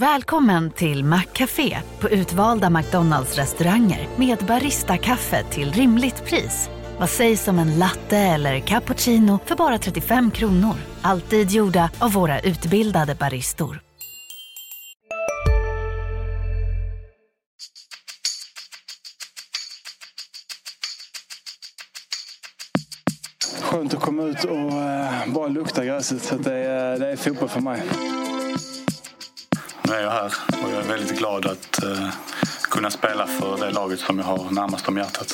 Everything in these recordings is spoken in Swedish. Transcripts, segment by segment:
Välkommen till Maccafé på utvalda McDonalds restauranger med Baristakaffe till rimligt pris. Vad sägs om en latte eller cappuccino för bara 35 kronor? Alltid gjorda av våra utbildade baristor. Skönt att komma ut och eh, bara lukta gräset. Så det, är, det är fotboll för mig. Nu är jag här och jag är väldigt glad att eh, kunna spela för det laget som jag har närmast om hjärtat.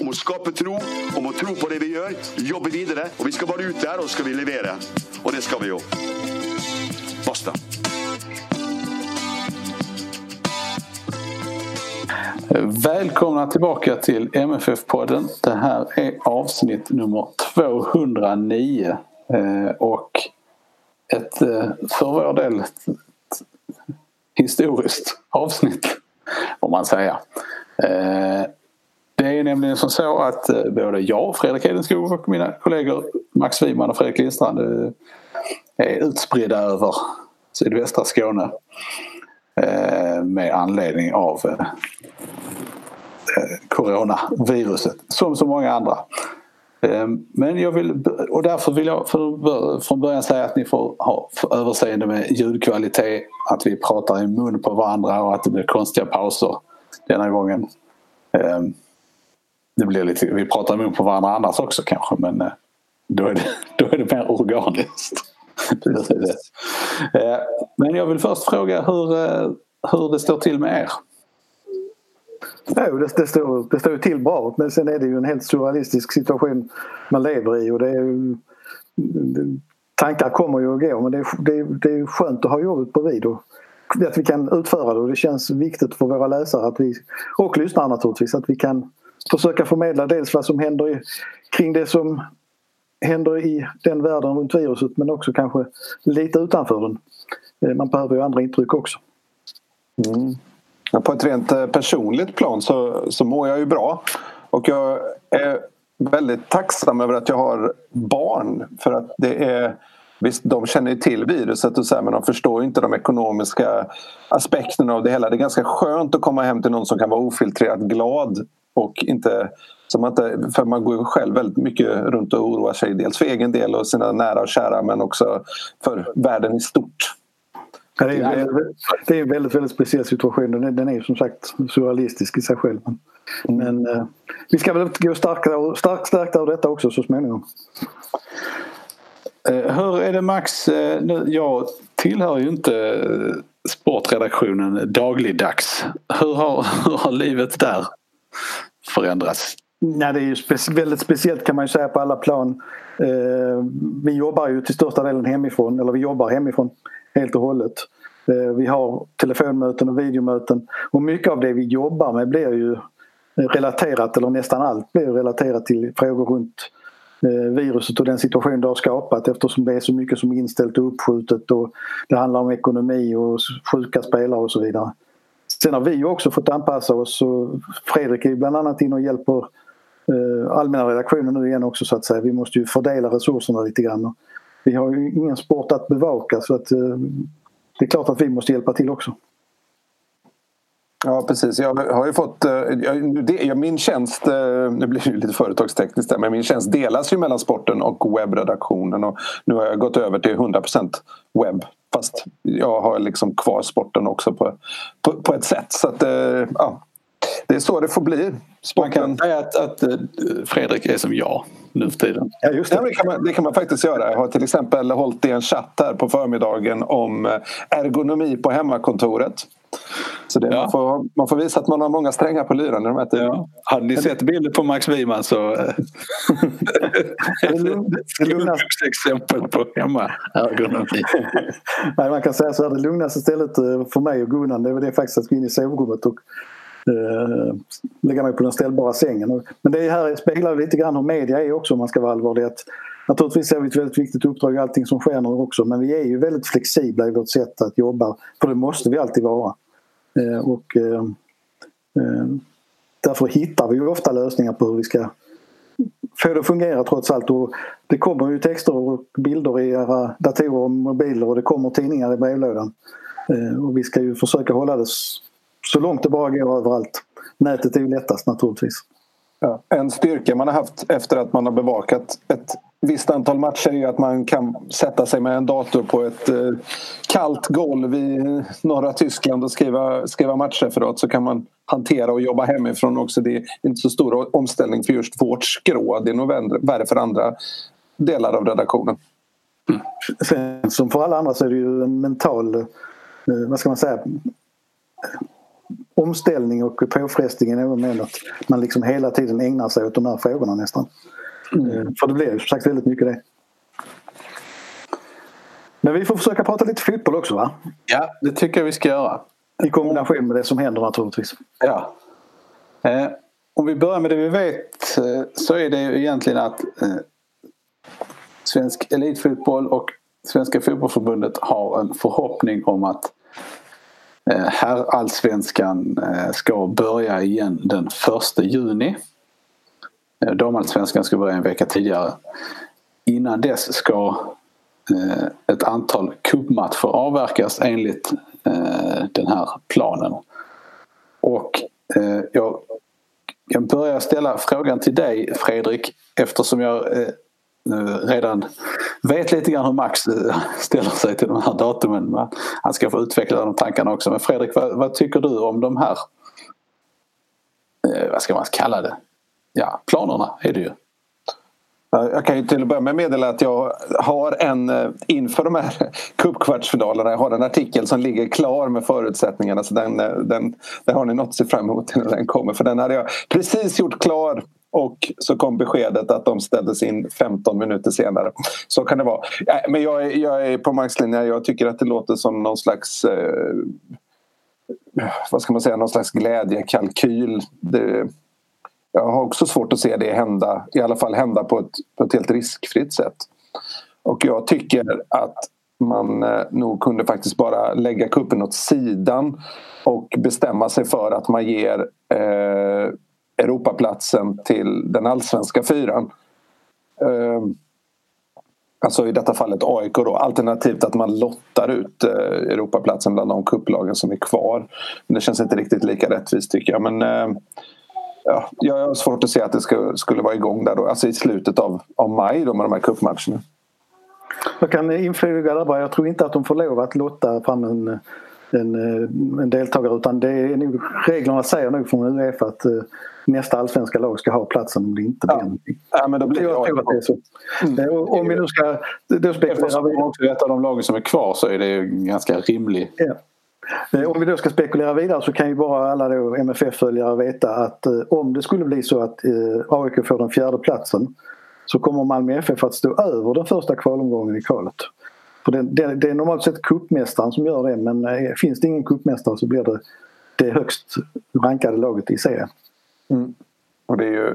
Om å skape tro, om å tro på det vi gjør, jobbe videre. Og vi skal bare ut der, og så skal vi levere. Og det skal vi jo. Basta. Välkomna tillbaka till MFF-podden. Det här är avsnitt nummer 209. Eh, och ett eh, för vår del ett, historiskt avsnitt om man säger. Eh, det är nämligen som så att eh, både jag, Fredrik Edenskog och mina kollegor Max Wiman och Fredrik Lindstrand är utspridda över sydvästra Skåne med anledning av coronaviruset som så många andra. Ehm, men jag vill, och därför vill jag från början säga att ni får ha överseende med ljudkvalitet, att vi pratar i mun på varandra och att det blir konstiga pauser denna gången. Ehm, det blir lite, vi pratar i mun på varandra annars också kanske men eh, då är det, då är det mer organiskt. Ehm, men jag vill först fråga hur, eh, hur det står till med er. Jo, det, det, står, det står till bra men sen är det ju en helt surrealistisk situation man lever i och det är ju, Tankar kommer ju och går men det är, det, det är skönt att ha jobbet bredvid och att vi kan utföra det och det känns viktigt för våra läsare att vi, och lyssnare naturligtvis att vi kan försöka förmedla dels vad som händer i, kring det som händer i den världen runt viruset men också kanske lite utanför den. Eh, man behöver ju andra intryck också. Mm. På ett rent eh, personligt plan så, så mår jag ju bra. Och jag är väldigt tacksam över att jag har barn. För att det är Visst, de känner ju till viruset och så här, men de förstår inte de ekonomiska aspekterna av det hela. Det är ganska skönt att komma hem till någon som kan vara ofiltrerat glad och inte som att, för man går ju själv väldigt mycket runt och oroar sig dels för egen del och sina nära och kära men också för världen i stort. Ja, det, är, det är en väldigt, väldigt speciell situation. Den är, den är som sagt surrealistisk i sig själv. Men, men eh, vi ska väl gå starkare, starkt stärkta ur detta också så småningom. Eh, hur är det Max? Eh, nu, jag tillhör ju inte sportredaktionen dagligdags. Hur har, hur har livet där förändrats? Nej, det är ju spe väldigt speciellt kan man ju säga på alla plan. Eh, vi jobbar ju till största delen hemifrån, eller vi jobbar hemifrån helt och hållet. Eh, vi har telefonmöten och videomöten och mycket av det vi jobbar med blir ju relaterat, eller nästan allt blir relaterat till frågor runt eh, viruset och den situation det har skapat eftersom det är så mycket som är inställt och uppskjutet och det handlar om ekonomi och sjuka spelare och så vidare. Sen har vi också fått anpassa oss och Fredrik är bland annat in och hjälper eh, allmänna redaktionen nu igen också så att säga. Vi måste ju fördela resurserna lite grann. Vi har ju ingen sport att bevaka så att eh, det är klart att vi måste hjälpa till också. Ja precis, jag har ju fått, eh, jag, min tjänst, eh, nu blir det lite företagstekniskt där, men min tjänst delas ju mellan sporten och webbredaktionen och nu har jag gått över till 100% webb. Fast jag har liksom kvar sporten också på, på, på ett sätt så att ja, det är så det får bli. Man kan säga att, att Fredrik är som jag nu för tiden. Ja, just det. Ja, det, kan man, det kan man faktiskt göra. Jag har till exempel hållit i en chatt här på förmiddagen om ergonomi på hemmakontoret. Så det, ja. man, får, man får visa att man har många strängar på lyran i de här tiderna. Ja. Hade ni sett bilder på Max Wiman så... det exempel på hemmaergonomi. Man kan säga så här, det lugnaste stället för mig och Gunnar det är faktiskt att gå in i sovrummet och eh, lägga mig på den ställbara sängen. Men det här speglar lite grann hur media är också om man ska vara allvarlig. Att, naturligtvis är vi ett väldigt viktigt uppdrag i allting som sker nu också men vi är ju väldigt flexibla i vårt sätt att jobba. För det måste vi alltid vara. Eh, och eh, eh, Därför hittar vi ju ofta lösningar på hur vi ska få det att fungera trots allt. Och det kommer ju texter och bilder i era datorer och mobiler och det kommer tidningar i brevlådan. Eh, och vi ska ju försöka hålla det så långt det bara går överallt. Nätet är ju lättast naturligtvis. Ja, en styrka man har haft efter att man har bevakat ett visst antal matcher är att man kan sätta sig med en dator på ett eh, kallt golv i norra Tyskland och skriva, skriva matchreferat så kan man hantera och jobba hemifrån också. Det är inte så stor omställning för just vårt skrå. Det är nog värre för andra delar av redaktionen. Mm. Sen, som för alla andra så är det ju en mental, eh, vad ska man säga, omställning och påfrestningen även med att man liksom hela tiden ägnar sig åt de här frågorna nästan. Mm. Eh, för det blir ju som sagt väldigt mycket det. Men vi får försöka prata lite fotboll också va? Ja, det tycker jag vi ska göra. I kombination med det som händer naturligtvis. Ja. Eh, om vi börjar med det vi vet eh, så är det ju egentligen att eh, svensk elitfotboll och Svenska fotbollförbundet har en förhoppning om att Eh, här herrallsvenskan eh, ska börja igen den 1 juni. Eh, damallsvenskan ska börja en vecka tidigare. Innan dess ska ett antal cupmatcher avverkas enligt den här planen. Och jag kan börja ställa frågan till dig Fredrik eftersom jag redan vet lite grann hur Max eh, ställer sig till de här datumen. Han ska få utveckla de tankarna också. Men Fredrik, vad, vad tycker du om de här, eh, vad ska man kalla det, ja, planerna är det ju. Jag kan ju till att börja med meddela att jag har en eh, inför de här cupkvartsfinalerna. Jag har en artikel som ligger klar med förutsättningarna så den, den, den har ni något att se fram emot när den kommer. För den hade jag precis gjort klar och så kom beskedet att de ställdes in 15 minuter senare. Så kan det vara. Äh, men jag är, jag är på maxlinjen. Jag tycker att det låter som någon slags eh, vad ska man säga, någon slags glädjekalkyl. Det, jag har också svårt att se det hända, i alla fall hända på ett, på ett helt riskfritt sätt. Och jag tycker att man eh, nog kunde faktiskt bara lägga kuppen åt sidan och bestämma sig för att man ger eh, Europaplatsen till den allsvenska fyran. Ehm, alltså i detta fallet AIK då, alternativt att man lottar ut eh, Europaplatsen bland de kupplagen som är kvar. Men det känns inte riktigt lika rättvist tycker jag. Men ehm, ja, jag har svårt att se att det ska, skulle vara igång där då, alltså i slutet av, av maj då med de här cupmatcherna. Jag kan inflyga där bara, jag tror inte att de får lov att lotta fram en, en, eh, en deltagare utan det är nog, reglerna säger nog från Uefa att eh, nästa allsvenska lag ska ha platsen om det inte blir ja. någonting. Ja, men då blir jag tror att det är så. Mm. Eh, om vi nu ska... Då spekulerar vi... också ett av de lagen som är kvar så är det ju ganska rimligt. Ja. Eh, om vi då ska spekulera vidare så kan ju bara alla MFF-följare veta att eh, om det skulle bli så att AIK får den fjärde platsen så kommer Malmö FF att stå över den första kvalomgången i kvalet. För det, det, det är normalt sett kuppmästaren som gör det men finns det ingen kuppmästare så blir det det högst rankade laget i serien. Mm. Och det är ju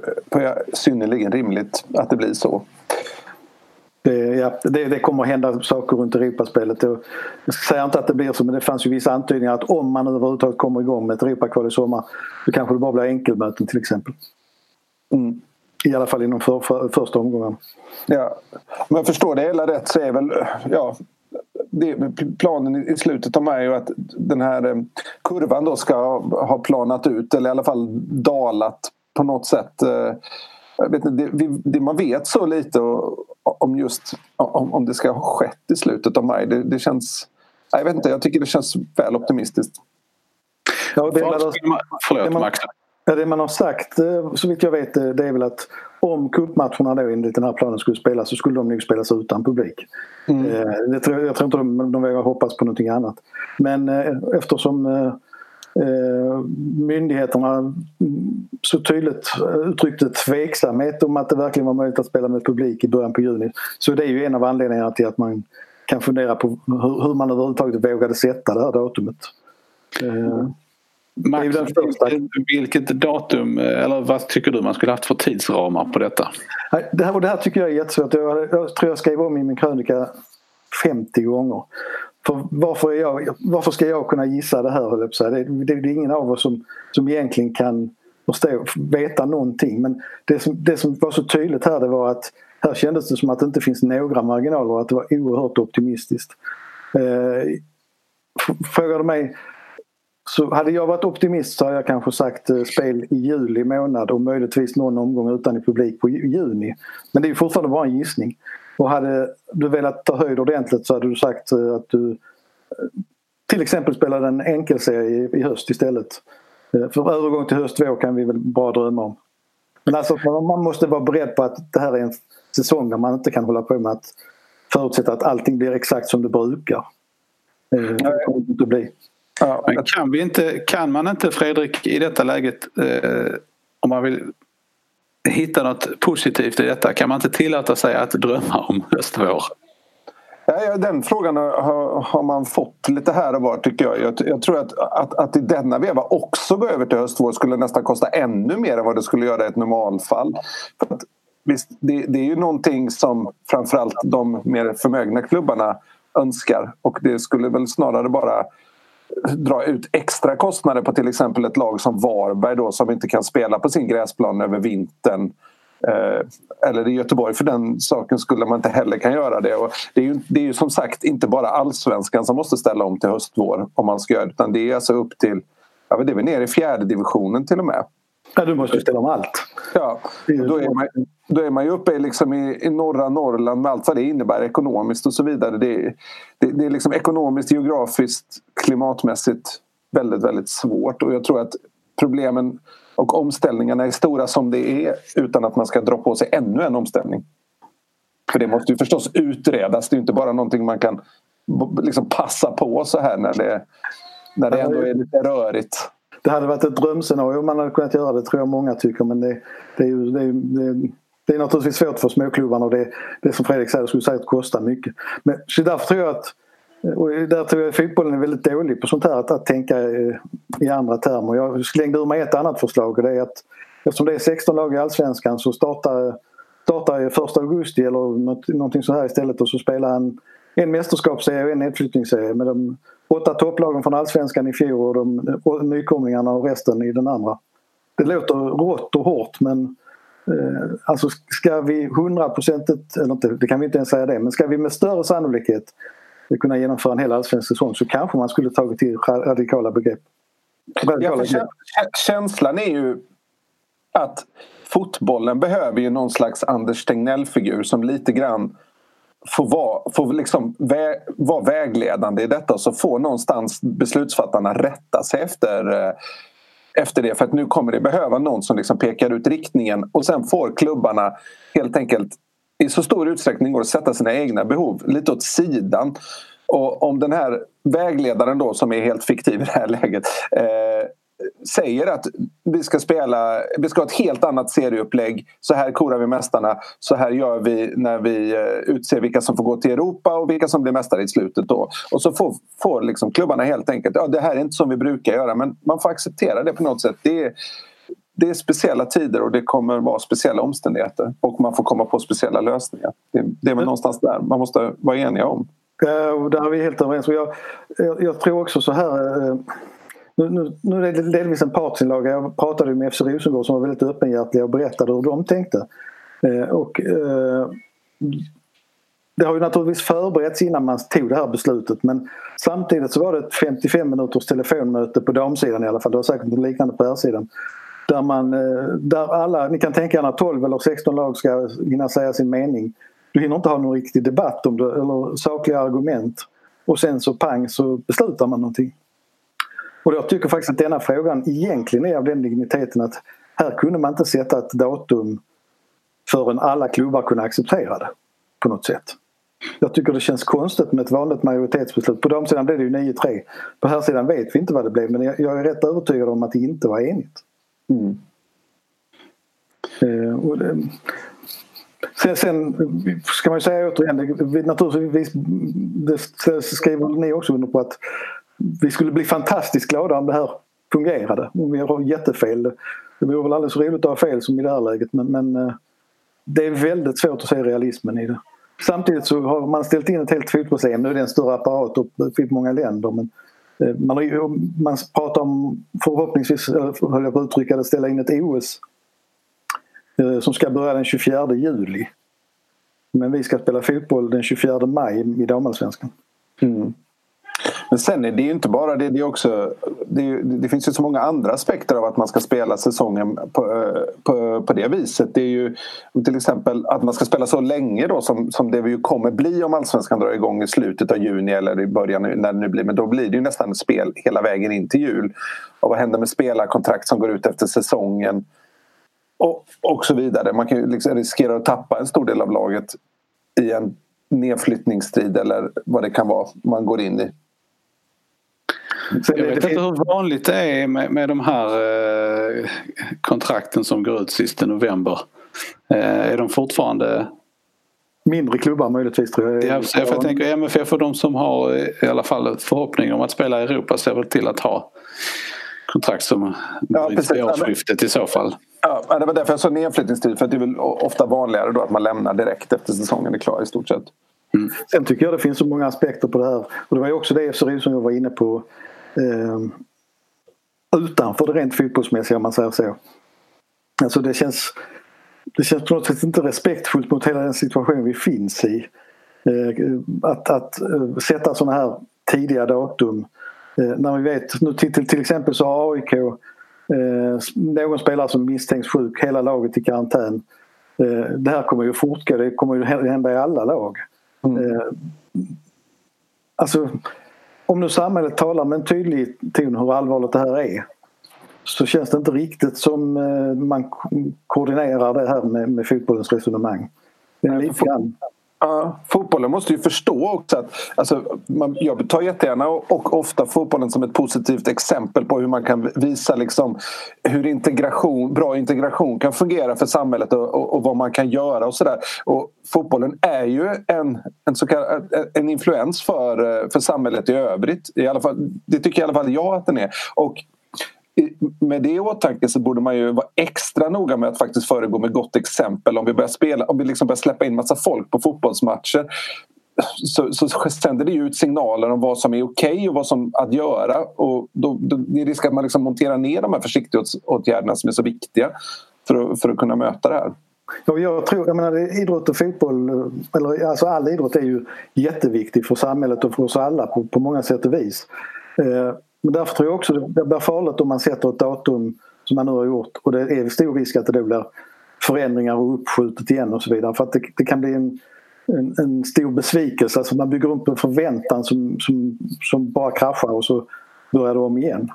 synnerligen rimligt att det blir så. Det, ja, det, det, kommer att hända saker runt Europaspelet. Jag säger inte att det blir så men det fanns ju vissa antydningar att om man överhuvudtaget kommer igång med ett Europakval i sommar så kanske det bara blir enkelmöten till exempel. Mm. I alla fall inom för, för, första omgången. Ja, om jag förstår det hela rätt så är väl ja, det, planen i slutet av maj är ju att den här eh, kurvan då ska ha planat ut eller i alla fall dalat på något sätt. Eh, vet inte, det, det, man vet så lite om just om, om det ska ha skett i slutet av maj. Det, det känns... Jag vet inte, jag tycker det känns väl optimistiskt. Ja, det, man, Förlåt, det Max. Ja, det man har sagt eh, så vitt jag vet eh, det är väl att om cupmatcherna då enligt den här planen skulle spelas så skulle de nog spelas utan publik. Mm. Eh, det tror, jag tror inte de, de vågar hoppas på någonting annat. Men eftersom Eh, myndigheterna så tydligt uttryckte tveksamhet om att det verkligen var möjligt att spela med publik i början på juni. Så det är ju en av anledningarna till att man kan fundera på hur, man överhuvudtaget vågade sätta det här datumet. Eh, Max, vilket datum eller vad tycker du man skulle haft för tidsramar på detta? Det här, och det här tycker jag är jättesvårt. Jag, jag tror jag skrev om i min krönika 50 gånger. För varför, jag, varför ska jag kunna gissa det här? Det, det, det är ingen av oss som, som egentligen kan förstå, veta någonting. Men det som, det som var så tydligt här det var att här kändes det som att det inte finns några marginaler och att det var oerhört optimistiskt. Eh, frågar du mig så hade jag varit optimist så hade jag kanske sagt eh, spel i juli månad och möjligtvis någon omgång utan i publik på juni. Men det är fortfarande bara en gissning. Och hade du velat ta höjd ordentligt så hade du sagt eh, att du eh, till exempel spelade en enkelserie i höst istället. För övergång till höst vår kan vi väl bara drömma om. Men alltså man måste vara beredd på att det här är en säsong där man inte kan hålla på med att förutsätta att allting blir exakt som det brukar. Det kommer inte bli. Ja, kan, vi inte, kan man inte Fredrik i detta läget eh, om man vill hitta något positivt i detta kan man inte tillåta sig att drömma om höstvår? Ja, den frågan har, har, man fått lite här och var tycker jag. Jag, jag tror att, att, att i denna veva också gå över till höstvår skulle nästan kosta ännu mer än vad det skulle göra i ett normalfall. För att, visst, det, det är ju någonting som framförallt de mer förmögna klubbarna önskar och det skulle väl snarare bara dra ut extra kostnader på till exempel ett lag som Varberg då som inte kan spela på sin gräsplan över vintern. Eh, eller i Göteborg för den saken skulle man inte heller kan göra det. Och det, är ju, det är ju som sagt inte bara allsvenskan som måste ställa om till höstvår om man ska göra det utan det är alltså upp till, ja det är väl nere i fjärde divisionen till och med. Ja, du måste ju ställa om allt. Ja, då är man, då är man ju uppe liksom i, i norra Norrland med allt vad det innebär ekonomiskt och så vidare. Det, det, det är liksom ekonomiskt, geografiskt, klimatmässigt väldigt, väldigt svårt och jag tror att problemen och omställningarna är stora som det är utan att man ska dra på sig ännu en omställning. För det måste ju förstås utredas, det är inte bara någonting man kan liksom passa på så här när det, när det ändå är lite rörigt det hade varit ett drömscenario om man hade kunnat göra det tror jag många tycker men det, det är ju det det, det är naturligtvis svårt för småklubbarna och det, det som Fredrik säger skulle säkert kosta mycket. Men så därför tror jag att och där tror jag fotbollen är väldigt dålig på sånt här att, att tänka eh, i andra termer. Jag slängde ur mig ett annat förslag och det är att eftersom det är 16 lag i Allsvenskan så startar, startar 1 augusti eller något, någonting så här istället och så spelar en, en mästerskapsserie och en nedflyttningsserie med de åtta topplagen från allsvenskan i fjol och de och nykomlingarna och resten i den andra. Det låter rått och hårt men eh, alltså ska vi hundraprocentigt, eller inte, det kan vi inte ens säga det, men ska vi med större sannolikhet kunna genomföra en hel allsvensk säsong så kanske man skulle tagit till radikala begrepp. Radikala ja, känslan är ju att fotbollen behöver ju någon slags Anders Tegnell-figur som lite grann får vara, får liksom vä vara vägledande i detta så får någonstans beslutsfattarna rätta sig efter, eh, efter det. För att nu kommer det behöva någon som liksom pekar ut riktningen och sen får klubbarna helt enkelt i så stor utsträckning går att sätta sina egna behov lite åt sidan. Och om den här vägledaren då som är helt fiktiv i det här läget eh, säger att vi ska spela, vi ska ha ett helt annat serieupplägg. Så här korar vi mästarna. Så här gör vi när vi eh, utser vilka som får gå till Europa och vilka som blir mästare i slutet. Då. Och så får, får liksom klubbarna helt enkelt, ja det här är inte som vi brukar göra men man får acceptera det på något sätt. Det är, det är speciella tider och det kommer vara speciella omständigheter och man får komma på speciella lösningar. Det, det är väl någonstans där man måste vara eniga om. Ja, där är vi helt överens. Jag, jag, jag tror också så här eh, nu, nu, nu är det delvis en partsinlaga. Jag pratade med FC Rosengård som var väldigt öppenhjärtiga och berättade hur de tänkte. Eh, och, eh, det har ju naturligtvis förberetts innan man tog det här beslutet men samtidigt så var det ett 55 minuters telefonmöte på damsidan i alla fall. Det var säkert något liknande på herrsidan. Där, man, eh, där alla, ni kan tänka er när 12 eller 16 lag ska hinna säga sin mening. Du hinner inte ha någon riktig debatt om det eller sakliga argument. Och sen så pang så beslutar man någonting. Och jag tycker faktiskt att denna frågan egentligen är av den digniteten att här kunde man inte sätta ett datum förrän alla klubbar kunde acceptera det på något sätt. Jag tycker det känns konstigt med ett vanligt majoritetsbeslut. På damsidan blev det ju 9-3. På här sidan vet vi inte vad det blev men jag är rätt övertygad om att det inte var enigt. Mm. Eh, och det, sen, sen, ska man ju säga återigen, det, naturligtvis det skriver ni också under på att vi skulle bli fantastiskt glada om det här fungerade. Om vi har jättefel. Det vore väl alldeles roligt att ha fel som i det här läget men, men eh, det är väldigt svårt att se realismen i det. Samtidigt så har man ställt in ett helt fotbolls-EM. Nu är det en större apparat och det finns många länder men eh, man, man, man pratar om förhoppningsvis, höll jag på att uttrycka det, ställa in ett OS eh, som ska börja den 24 juli. Men vi ska spela fotboll den 24 maj i damallsvenskan. Mm. Men sen är det ju inte bara det. Det, är också, det, är, det, finns ju så många andra aspekter av att man ska spela säsongen på, eh, på, på det viset. Det är ju till exempel att man ska spela så länge då som, som det ju kommer bli om allsvenskan drar igång i slutet av juni eller i början när det nu blir. Men då blir det ju nästan ett spel hela vägen in till jul. Och vad händer med spelarkontrakt som går ut efter säsongen? Och, och så vidare. Man kan ju liksom riskera att tappa en stor del av laget i en nedflyttningsstrid eller vad det kan vara man går in i. Jag vet inte hur vanligt det är med, med de här eh, kontrakten som går ut sista november. Eh, är de fortfarande Mindre klubbar möjligtvis tror jag. Ja, för jag tänker MFF och de som har i alla fall förhoppning om att spela i Europa ser väl till att ha kontrakt som ja, vid årsskiftet i så fall. Ja, det var därför jag sa nedflyttningstid för det är väl ofta vanligare då att man lämnar direkt efter säsongen är klar i stort sett. Mm. Sen tycker jag det finns så många aspekter på det här och det var ju också det som jag var inne på eh, utanför det rent fotbollsmässiga om man säger så. Alltså det känns, det känns på något sätt inte respektfullt mot hela den situation vi finns i. Eh, att, att uh, sätta sådana här tidiga datum. Eh, när vi vet, nu till, till exempel så har AIK eh, någon spelare som misstänks sjuk, hela laget i karantän. Eh, det här kommer ju fortgå, det kommer ju hända i alla lag. Mm. Eh, alltså om nu samhället talar med en tydlig ton hur allvarligt det här är så känns det inte riktigt som eh, man koordinerar det här med, med fotbollens resonemang. lite grann. Ja, fotbollen måste ju förstå också att alltså, man, jag tar jättegärna och, och, ofta fotbollen som ett positivt exempel på hur man kan visa liksom, hur integration, bra integration kan fungera för samhället och, och, och vad man kan göra och sådär. Fotbollen är ju en, en, så kallad, en influens för, för samhället i övrigt. I alla fall, det tycker i alla fall jag att den är. Och med det i åtanke så borde man ju vara extra noga med att faktiskt föregå med gott exempel. Om vi börjar, spela, om vi liksom börjar släppa in massa folk på fotbollsmatcher så, så sänder det ut signaler om vad som är okej okay och vad som att göra. Och då, då, det är risk att man liksom monterar ner de här försiktighetsåtgärderna som är så viktiga för att, för att kunna möta det här. Ja, jag tror, jag menar, idrott och fotboll, eller alltså all idrott är ju jätteviktig för samhället och för oss alla på, på många sätt och vis. Eh, men därför tror jag också det blir farligt om man sätter ett datum som man nu har gjort och det är stor risk att det då blir förändringar och uppskjutet igen och så vidare. För att det, det kan bli en, en, en, stor besvikelse. Alltså man bygger upp en förväntan som, som, som bara kraschar och så börjar det om igen.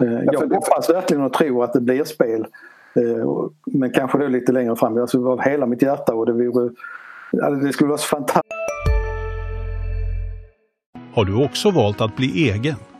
Eh, jag hoppas verkligen och tror att det blir spel. Eh, men kanske då lite längre fram. Alltså av hela mitt hjärta och det, vore, det skulle vara så fantastiskt. Har du också valt att bli egen?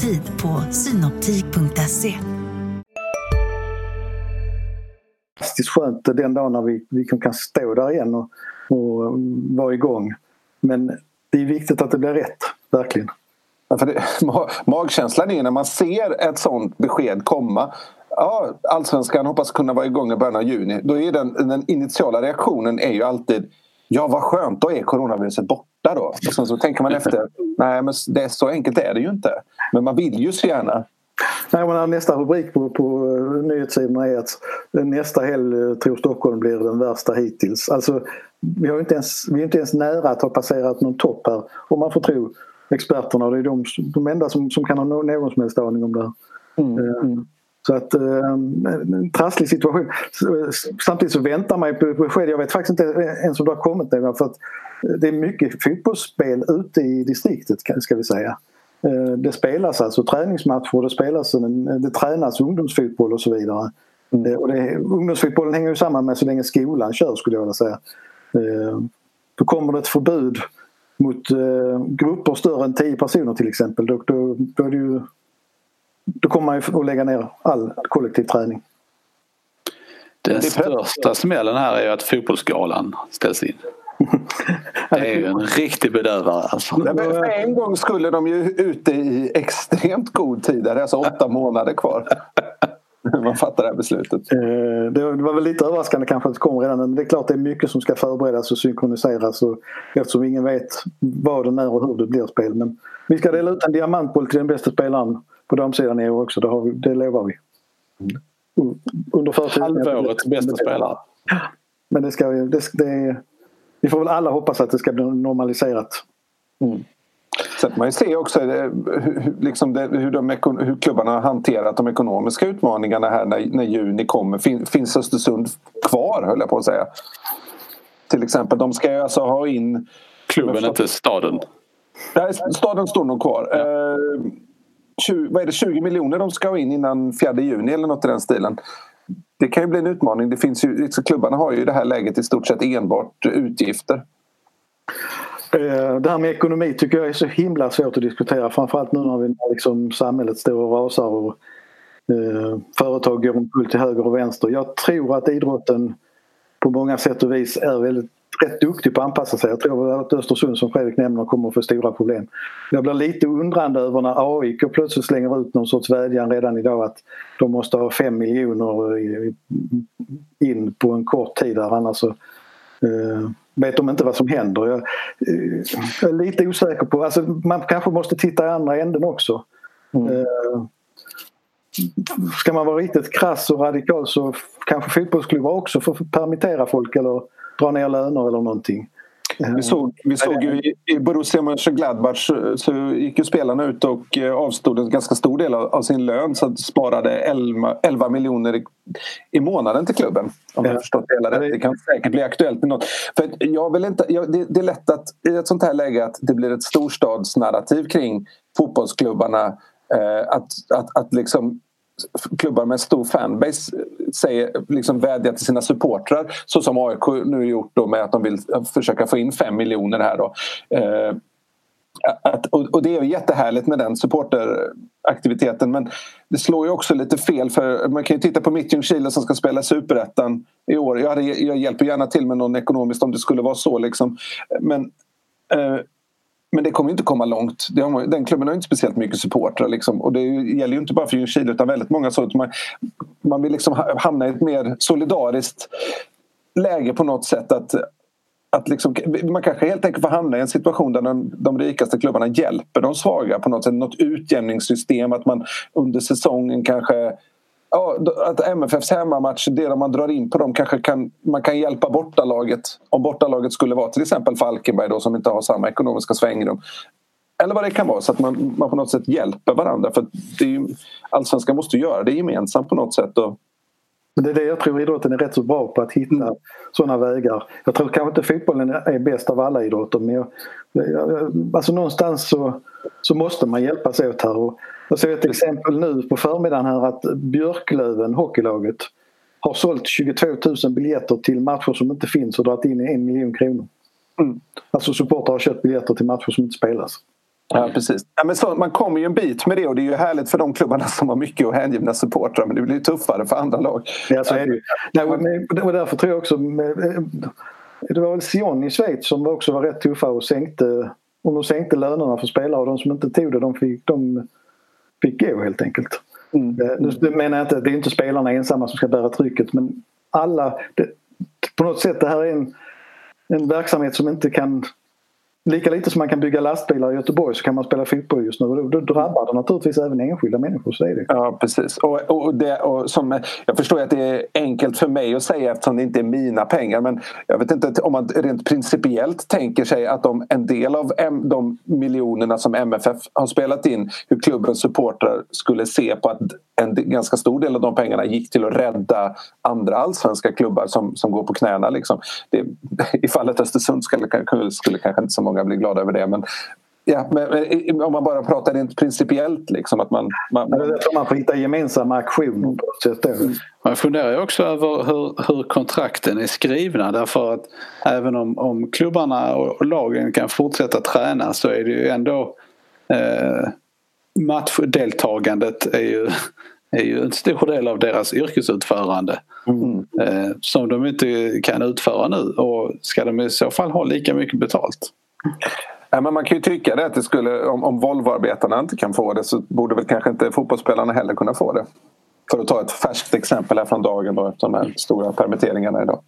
Tid på synoptik.se. Fantastiskt skönt den dagen när vi, vi kan stå där igen och, och vara igång. Men det är viktigt att det blir rätt, verkligen. Ja, för det, magkänslan är när man ser ett sånt besked komma ja, allsvenskan hoppas kunna vara igång i början av juni. Då är den, den initiala reaktionen är ju alltid Ja, vad skönt, då är coronaviruset borta då. Och sen så tänker man efter, nej men det, så enkelt är det ju inte. Men man vill ju så gärna. Nej, men nästa rubrik på, på nyhetssidorna är att nästa helg eh, tror Stockholm blir den värsta hittills. Alltså, vi, har inte ens, vi är inte ens nära att ha passerat någon topp här om man får tro experterna. Det är de, de enda som, som kan ha någon som helst aning om det här. Mm. Mm. Så att, eh, en trasslig situation. Samtidigt så väntar man på besked. Jag vet faktiskt inte ens om det har kommit nu. För att det är mycket fotbollsspel ute i distriktet ska vi säga. Eh, det spelas alltså träningsmatcher, det, spelas, det tränas ungdomsfotboll och så vidare. Mm. Och det, ungdomsfotbollen hänger ju samman med så länge skolan kör skulle jag vilja säga. Eh, då kommer det ett förbud mot grupper större än 10 personer till exempel. Då, då, då är det ju då kommer man ju att lägga ner all kollektiv träning. Den största smällen här är ju att fotbollsgalan ställs in. Det är ju en riktig bedövare alltså. För en gång skulle de ju ute i extremt god tid. Det är alltså åtta månader kvar. Man fattar det här beslutet. Eh, Det var väl lite överraskande kanske att det kom redan men det är klart det är mycket som ska förberedas och synkroniseras och eftersom ingen vet vad det är och hur det blir spel. Men vi ska dela ut en diamantboll till den bästa spelaren på damsidan i år också, det, har vi, det lovar vi. Under förutsättning att- Halvårets bästa spelare. Men det ska, det, det, vi får väl alla hoppas att det ska bli normaliserat. Sen får man ju se också eh, hur, liksom det, hur, de, hur klubbarna har hanterat de ekonomiska utmaningarna här när, när juni kommer. Fin, finns Östersund kvar höll jag på att säga. Till exempel, de ska ju alltså ha in... Klubben, inte staden. Nej, staden står nog kvar. Eh, 20, vad är det, 20 miljoner de ska ha in innan 4 juni eller något i den stilen. Det kan ju bli en utmaning. Det finns ju, liksom, klubbarna har ju i det här läget i stort sett enbart utgifter. Eh, det här med ekonomi tycker jag är så himla svårt att diskutera framförallt nu när vi liksom samhället står och rasar och eh, företag går omkull till höger och vänster. Jag tror att idrotten på många sätt och vis är väldigt rätt duktig på att anpassa sig. Jag tror att Östersund som Fredrik nämner kommer att få stora problem. Jag blir lite undrande över när AIK plötsligt slänger ut någon sorts vädjan redan idag att de måste ha fem miljoner i- in på en kort tid där annars så Eh, vet de inte vad som händer. Jag, eh, jag är lite osäker på... Alltså, man kanske måste titta i andra änden också. Eh, ska man vara riktigt krass och radikal så kanske fotbollsklubbar också får permittera folk eller dra ner löner eller någonting. Eh, Vi såg, vi såg ju i, Borussia Mönchengladbach så, så gick ju spelarna ut och eh, avstod en ganska stor del av, av sin lön så sparade 11, 11 miljoner i, i månaden till klubben. Om jag förstått det hela rätt. Det kan säkert bli aktuellt med något. För jag vill inte, jag, det, det är lätt att i ett sånt här läge att det blir ett storstadsnarrativ kring fotbollsklubbarna. Eh, att, att, att liksom klubbar med stor fanbase eh, säger, liksom vädjar till sina supportrar så som AIK nu gjort då med att de vill eh, försöka få in fem miljoner här. Då. Eh, att, och, och det är jättehärligt med den supporteraktiviteten men det slår ju också lite fel för man kan ju titta på Midtjylland som ska spela Superettan i år. Jag, hade, jag hjälper gärna till med någon ekonomiskt om det skulle vara så liksom. Men eh, men det kommer inte komma långt. Den klubben har inte speciellt mycket supportrar. Liksom. Och det gäller ju inte bara för Ljungskile utan väldigt många. Så att man, man vill liksom hamna i ett mer solidariskt läge på något sätt. Att, att liksom, man kanske helt enkelt får hamna i en situation där de, de rikaste klubbarna hjälper de svaga på något sätt. Något utjämningssystem. Att man under säsongen kanske Ja, att MFFs hemmamatch, det man drar in på dem kanske kan, man kan hjälpa bortalaget. Om bortalaget skulle vara till exempel Falkenberg då, som inte har samma ekonomiska svängrum. Eller vad det kan vara så att man, man på något sätt hjälper varandra. För det är ju, Allsvenskan måste göra det gemensamt på något sätt. Och, men det är det jag tror idrotten är rätt så bra på att hitta Mm. sådana vägar. Jag tror kanske inte fotbollen är bäst av alla idrotter men jag, jag, alltså någonstans så, så måste man hjälpas åt här. Och jag såg ett exempel nu på förmiddagen här att Björklöven, hockeylaget, har sålt 22 000 biljetter till matcher som inte finns och dragit in en miljon kronor. Mm. Alltså supportrar har köpt biljetter till matcher som inte spelas. Ja, precis. Ja, men så, man kommer ju en bit med det och det är ju härligt för de klubbarna som har mycket och hängivna supportrar men det blir tuffare för andra lag. Ja, så är det ju. Nej, och därför tror jag också... med- Det var väl Sion i Schweiz som också var rätt tuffa och sänkte, och de sänkte lönerna för spelare och de som inte tog det de fick, de fick gå helt enkelt. Mm. Eh, Nu menar jag inte, det är inte spelarna ensamma som ska bära trycket men alla... Det, på något sätt det här är en, en verksamhet som inte kan... Lika lite som man kan bygga lastbilar i Göteborg så kan man spela fotboll just nu och då, drabbar det naturligtvis även enskilda människor. Så är det. Ja, precis. Och, och det, och som, jag förstår att det är enkelt för mig att säga eftersom det inte är mina pengar men jag vet inte om man rent principiellt tänker sig att de, en del av M, de miljonerna som MFF har spelat in hur klubbens supportrar skulle se på att en ganska stor del av de pengarna gick till att rädda andra allsvenska klubbar som, som går på knäna. Liksom. Det, I fallet Östersund skulle, skulle kanske inte så många bli glada över det men Ja, men, om man bara pratar rent principiellt liksom att man, man, Jag tror man får hitta gemensamma aktioner. Man funderar ju också över hur, hur kontrakten är skrivna därför att även om, om klubbarna och, och lagen kan fortsätta träna så är det ju ändå eh, matchdeltagandet är ju är ju en stor del av deras yrkesutförande. Mm. Eh, som de inte kan utföra nu och ska de i så fall ha lika mycket betalt? Ja, men man kan ju tycka det att det skulle, om, om Volvoarbetarna inte kan få det så borde väl kanske inte fotbollsspelarna heller kunna få det. För att ta ett färskt exempel här från dagen då, efter de här stora permitteringarna idag.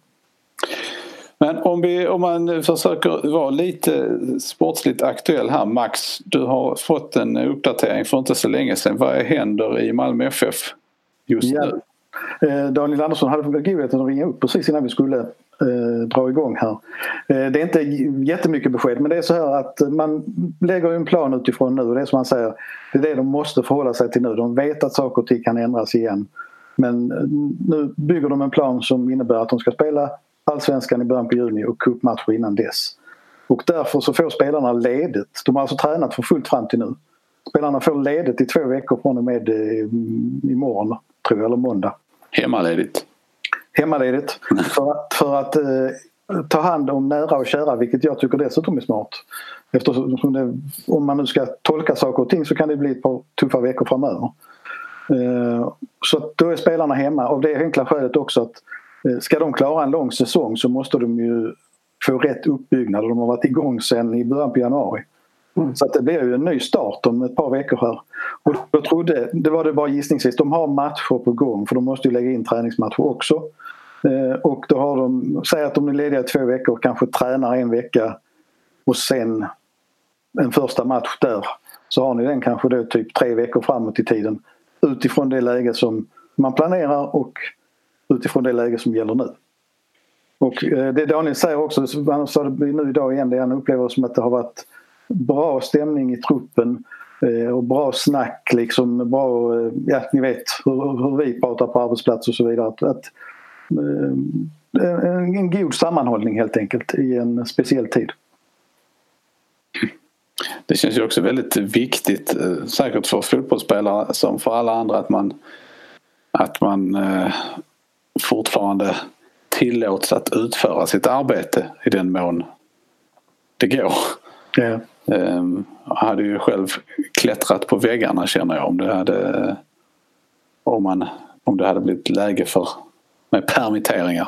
Men om, vi, om man försöker vara lite sportsligt aktuell här Max. Du har fått en uppdatering för inte så länge sedan. Vad händer i Malmö FF just ja. nu? Eh, Daniel Andersson hade godheten att ringa upp precis innan vi skulle eh, dra igång här. Eh, det är inte jättemycket besked men det är så här att man lägger en plan utifrån nu och det är som man säger det är det de måste förhålla sig till nu. De vet att saker och ting kan ändras igen. Men eh, nu bygger de en plan som innebär att de ska spela allsvenskan i början på juni och cupmatcher innan dess. Och därför så får spelarna ledigt. De har alltså tränat för fullt fram till nu. Spelarna får ledigt i två veckor från och med eh, imorgon, tror jag, eller måndag. Hemmaledigt? Hemmaledigt. För att, för att eh, ta hand om nära och kära, vilket jag tycker dessutom är smart. Eftersom det, om man nu ska tolka saker och ting så kan det bli ett par tuffa veckor framöver. Eh, så då är spelarna hemma av det enkla skälet också att ska de klara en lång säsong så måste de ju få rätt uppbyggnad och de har varit igång sedan i början på januari. Mm. Så att det blir ju en ny start om ett par veckor här. Och jag trodde, det var det bara gissningsvis, de har matcher på gång för de måste ju lägga in träningsmatcher också. Eh, och då har de, säg att de är lediga i två veckor, kanske tränar en vecka och sen en första match där. Så har ni den kanske då typ tre veckor framåt i tiden utifrån det läge som man planerar och utifrån det läge som gäller nu. Och eh, det Daniel säger också, han sa det nu idag igen, det han upplever som att det har varit bra stämning i truppen eh, och bra snack liksom, bra, eh, ja ni vet hur, hur vi pratar på arbetsplats och så vidare. Att, att en, en god sammanhållning helt enkelt i en speciell tid. Det känns ju också väldigt viktigt, säkert för fotbollsspelare som för alla andra, att man, att man fortfarande tillåts att utföra sitt arbete i den mån det går. Um, jag hade ju själv klättrat på väggarna känner jag om det hade om, man, om det hade blivit läge för med permitteringar.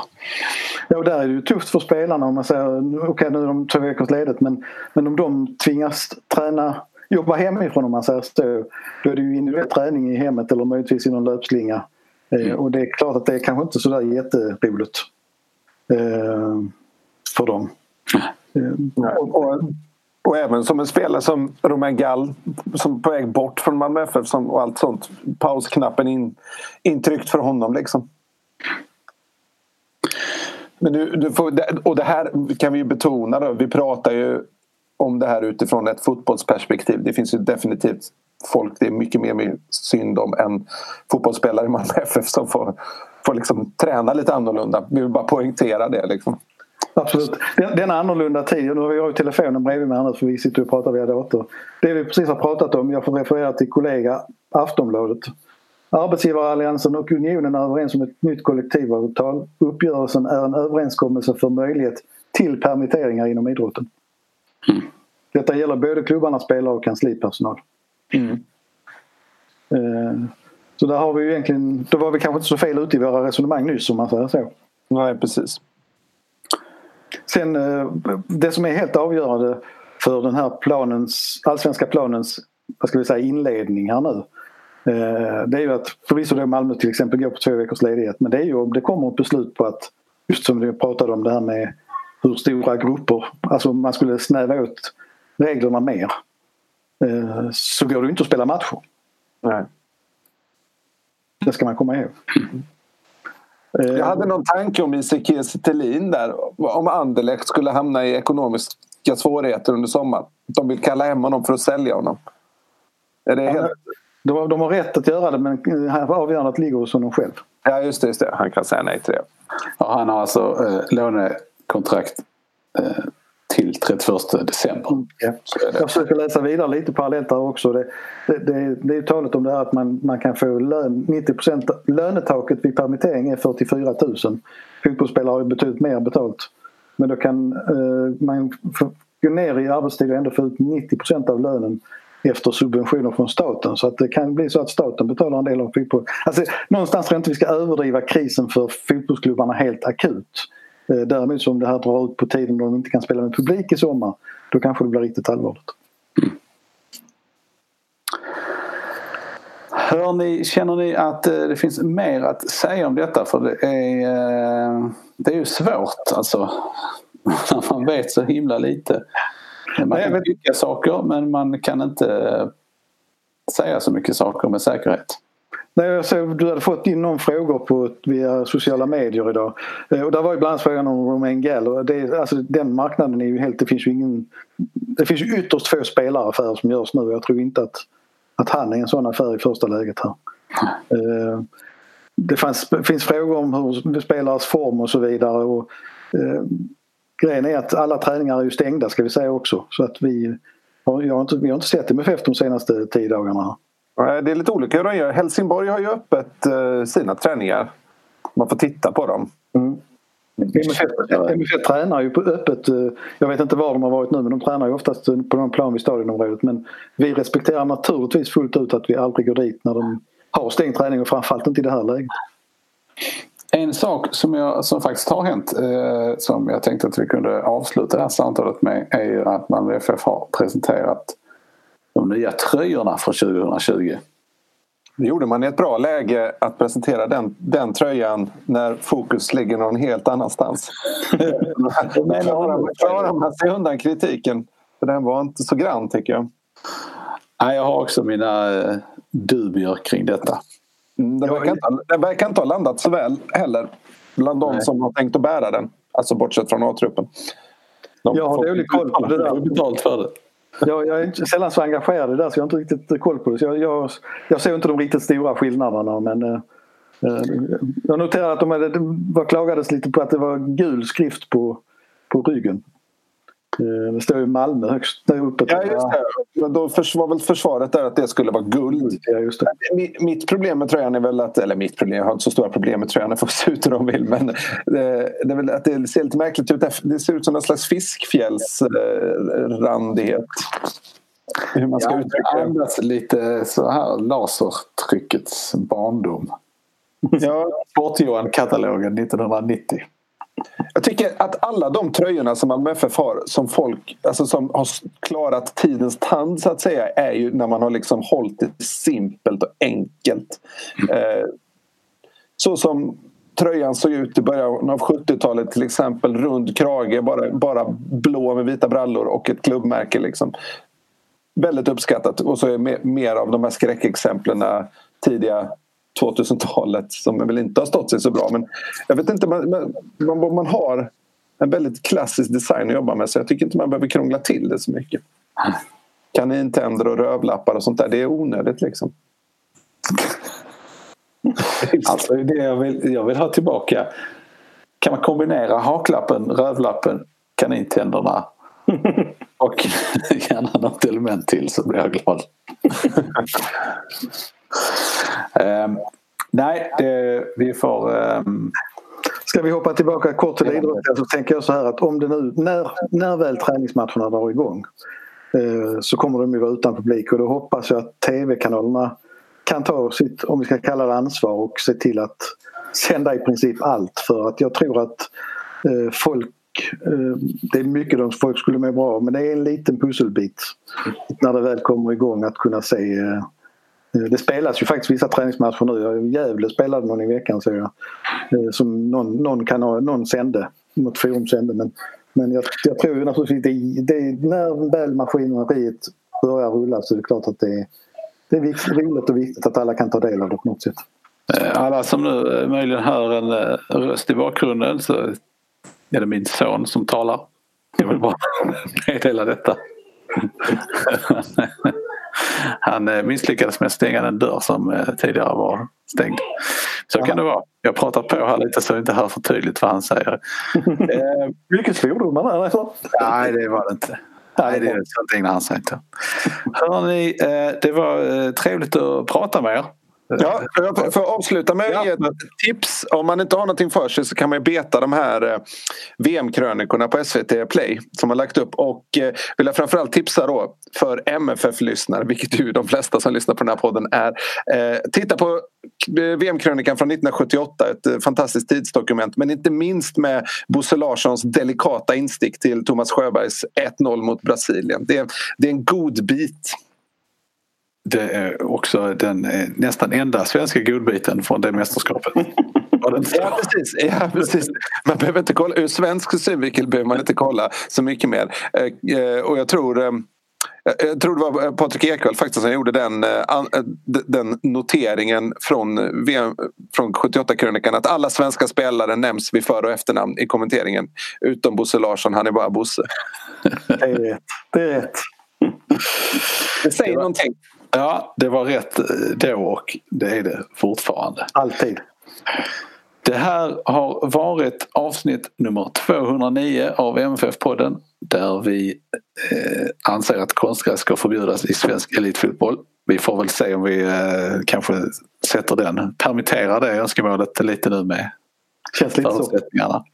Ja, och där är det ju tufft för spelarna om man säger okej okay, nu är de två veckors ledigt men, men om de tvingas träna jobba hemifrån om man säger så då är det ju individuell träning i hemmet eller möjligtvis i någon löpslinga mm. Och det är klart att det är kanske inte sådär jätteroligt eh, för dem. Mm. Och, och, och, även som en spelare som Romain Gall som på väg bort från Malmö FF som, och allt sånt. Pausknappen in, intryckt för honom liksom. Men du, du får, och det här kan vi ju betona då. Vi pratar ju om det här utifrån ett fotbollsperspektiv. Det finns ju definitivt folk det är mycket mer synd om än fotbollsspelare i Malmö FF som får, får liksom träna lite annorlunda. Vi vill bara poängtera det. Liksom. Absolut. Denna annorlunda tid, nu har vi ju telefonen bredvid mig nu för vi sitter och pratar via dator. Det vi precis har pratat om, jag får referera till kollega Aftonbladet. Arbetsgivaralliansen och Unionen är överens om ett nytt kollektivavtal. Uppgörelsen är en överenskommelse för möjlighet till permitteringar inom idrotten. Mm. Detta gäller både klubbarna, spelare och kanslipersonal. Mm. Eh, så där har vi ju egentligen, då var vi kanske inte så fel ute i våra resonemang nyss om man säger så. Nej precis. Sen eh, det som är helt avgörande för den här planens, allsvenska planens vad ska vi säga, inledning här nu. Eh, det är ju att förvisso då Malmö till exempel går på två veckors ledighet men det är ju om det kommer ett beslut på att just som vi pratade om det här med hur stora grupper, alltså man skulle snäva åt reglerna mer. Eh, så går det inte att spela matcher. Nej. Det ska man komma ihåg. Eh, Jag hade någon tanke om Isak Kiese där. Om Anderlecht skulle hamna i ekonomiska svårigheter under sommaren. De vill kalla hem honom för att sälja honom. Är det helt... de, de har rätt att göra det men avgörandet ligger hos honom själv. Ja just det, just det. han kan säga nej till det. Ja, han har alltså eh, lånekontrakt eh, till 31 december. Mm, ja. Jag försöker läsa vidare lite parallellt där också. Det, det, det, det är talet om det här att man, man kan få lön, 90% lönetaket vid permittering är 44 000. Fotbollsspelare har ju betydligt mer betalt. Men då kan eh, man gå ner i arbetstid och ändå få ut 90% av lönen efter subventioner från staten. Så att det kan bli så att staten betalar en del av fotboll. Alltså, någonstans tror jag inte vi ska överdriva krisen för fotbollsklubbarna helt akut. Eh, däremot så om det här drar ut på tiden och de inte kan spela med publik i sommar då kanske det blir riktigt allvarligt. Hör ni, känner ni att eh, det finns mer att säga om detta? För det är, eh, det är ju svårt alltså. Man vet så himla lite. Man kan tycka saker men man kan inte säga så mycket saker med säkerhet. Nej, jag såg, du hade fått in någon frågor på, via sociala medier idag. Eh, och där var ju bland annat frågan om Romain Gall. det, alltså, den marknaden är ju helt... Det finns ju ingen... Det finns ju ytterst få spelaraffärer som görs nu. Jag tror inte att, att han är en sån affär i första läget här. Mm. Det fanns, finns frågor om hur spelares form och så vidare. Och, eh, grejen är att alla träningar är ju stängda ska vi säga också. Så att vi, jag har inte, vi har inte sett MFF de senaste tio dagarna. Det är lite olika hur de gör. Helsingborg har ju öppet eh, sina träningar. Man får titta på dem. Mm. MFF, MFF tränar ju på öppet. Eh, jag vet inte var de har varit nu men de tränar ju oftast på någon plan vid stadionområdet. Men vi respekterar naturligtvis fullt ut att vi aldrig går dit när de har stängt träning och framförallt inte i det här läget. En sak som, jag, som faktiskt har hänt eh, som jag tänkte att vi kunde avsluta det här samtalet med är ju att Malmö FF har presenterat de nya tröjorna för 2020. Det gjorde man i ett bra läge att presentera den, den tröjan när fokus ligger någon helt annanstans. Klarar man sig undan kritiken. För den var inte så grann tycker jag. Nej, jag har också mina eh, dubier kring detta. Mm, den, verkar inte, den verkar inte ha landat så väl heller bland de som har tänkt att bära den. Alltså bortsett från A-truppen. De jag har dålig koll på det där. betalt för det. Jag, jag är inte sällan så engagerad i det där så jag har inte riktigt koll på det. Så jag, jag, jag ser inte de riktigt stora skillnaderna men eh, eh jag noterar att de hade, det klagades lite på att det var gul skrift på, på ryggen. Eh, det står ju Malmö högst uppe. Ja, just det. Då var väl försvaret där att det skulle vara guld. Ja, just det. Mitt problem med tröjan är väl att, eller mitt problem, jag har inte så stora problem med tröjan, det får se ut hur de vill. Men det, det är väl att det ser lite märkligt ut. Det ser ut som en slags fiskfjällsrandighet. Hur man ska ja, uttrycka det. andas lite så här lasertryckets barndom. Ja. Sport-Johan-katalogen 1990. Jag tycker att alla de tröjorna som Malmö FF har som folk alltså som har klarat tidens tand så att säga är ju när man har liksom hållit det simpelt och enkelt. Eh, så som tröjan såg ut i början av 70-talet till exempel. Rund krage, bara, bara blå med vita brallor och ett klubbmärke. Liksom. Väldigt uppskattat och så är mer av de här skräckexemplen tidiga 2000-talet som väl inte har stått sig så bra. Men jag vet inte, man, man, man har en väldigt klassisk design att jobba med så jag tycker inte man behöver krångla till det så mycket. Kanintänder och rövlappar och sånt där, det är onödigt liksom. alltså det jag vill, jag vill ha tillbaka. Kan man kombinera haklappen, rövlappen, kanintänderna och gärna något element till så blir jag glad. um, nej, det, vi får... Um... Ska vi hoppa tillbaka kort till idrotten? Så tänker jag så här att om det nu, när, när väl träningsmatcherna drar igång eh, så kommer de ju vara utan publik. Och då hoppas jag att tv-kanalerna kan ta sitt, om vi ska kalla det ansvar och se till att sända i princip allt. För att jag tror att eh, folk Eh, det är mycket de folk skulle må bra men det är en liten pusselbit när det väl kommer igång att kunna se Eh, det spelas ju faktiskt vissa träningsmatcher nu. Gävle spelade någon i veckan såg jag. Eh, som någon, någon, kan ha, någon sände. Något forum sände. Men, men jag, jag tror ju naturligtvis det, det, när väl maskineriet börjar rulla så är det klart att det är, det är roligt och viktigt att alla kan ta del av det på något sätt. Eh, alla som nu möjligen hör en röst i bakgrunden så är det min son som talar. Jag vill bara meddela detta. Han eh, misslyckades med att stänga den dörr som eh, tidigare var stängd. Så kan det vara. Jag pratar på här lite så jag inte hör för tydligt vad han säger. Eh, Mycket svordomar där eller? Nej det var det inte. Nej, det är sånt ägnar han sig inte. Hörrni, det var trevligt att prata med er. Ja, jag får avsluta med att ge ett tips. Om man inte har någonting för sig så kan man beta de här eh, VM-krönikorna på SVT Play som har lagt upp. Och eh, vill jag framförallt tipsa då för MFF-lyssnare, vilket ju de flesta som lyssnar på den här podden är. Eh, titta på VM-krönikan från 1978, ett fantastiskt tidsdokument. Men inte minst med Bosse Larssons delikata instick till Thomas Sjöbergs 1-0 mot Brasilien. Det är, det är en god bit. Det är också den nästan enda svenska godbiten från det mästerskapet. ja, precis. ja, precis. Man behöver inte kolla, ur svensk synvinkel behöver man inte kolla så mycket mer. Och jag tror jag tror det var Patrik Ekwall faktiskt som gjorde den, den noteringen från, VM, från 78-krönikan att alla svenska spelare nämns vid för och efternamn i kommenteringen. Utom Bosse Larsson, han är bara Bosse. Det är rätt. Det är rätt. Det säger det var, någonting. Ja, det var rätt då och det är det fortfarande. Alltid. Det här har varit avsnitt nummer 209 av MFF-podden där vi eh, anser att konstgräs ska förbjudas i svensk elitfotboll. Vi får väl se om vi eh, kanske sätter den, permitterar det önskemålet lite nu med Känns lite förutsättningarna. Så.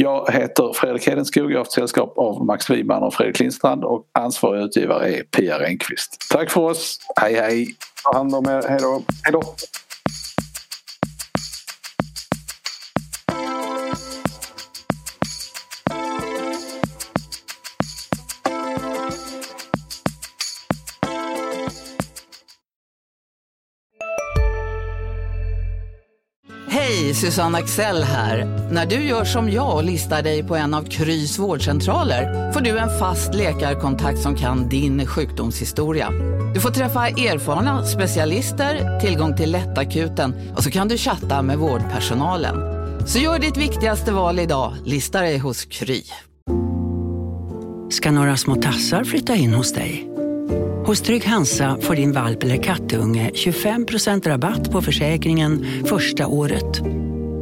Jag heter Fredrik Hedenskog, jag har haft sällskap av Max Wiman och Fredrik Lindstrand och ansvarig utgivare är Pia Renqvist. Tack för oss, hej hej! Ta hand om er, hej då! Hej då! Susanne Axel här. När du gör som jag och listar dig på en av Krys vårdcentraler får du en fast läkarkontakt som kan din sjukdomshistoria. Du får träffa erfarna specialister, tillgång till lättakuten och så kan du chatta med vårdpersonalen. Så gör ditt viktigaste val idag, lista dig hos Kry. Ska några små tassar flytta in hos dig? Hos Trygg Hansa får din valp eller kattunge 25% rabatt på försäkringen första året.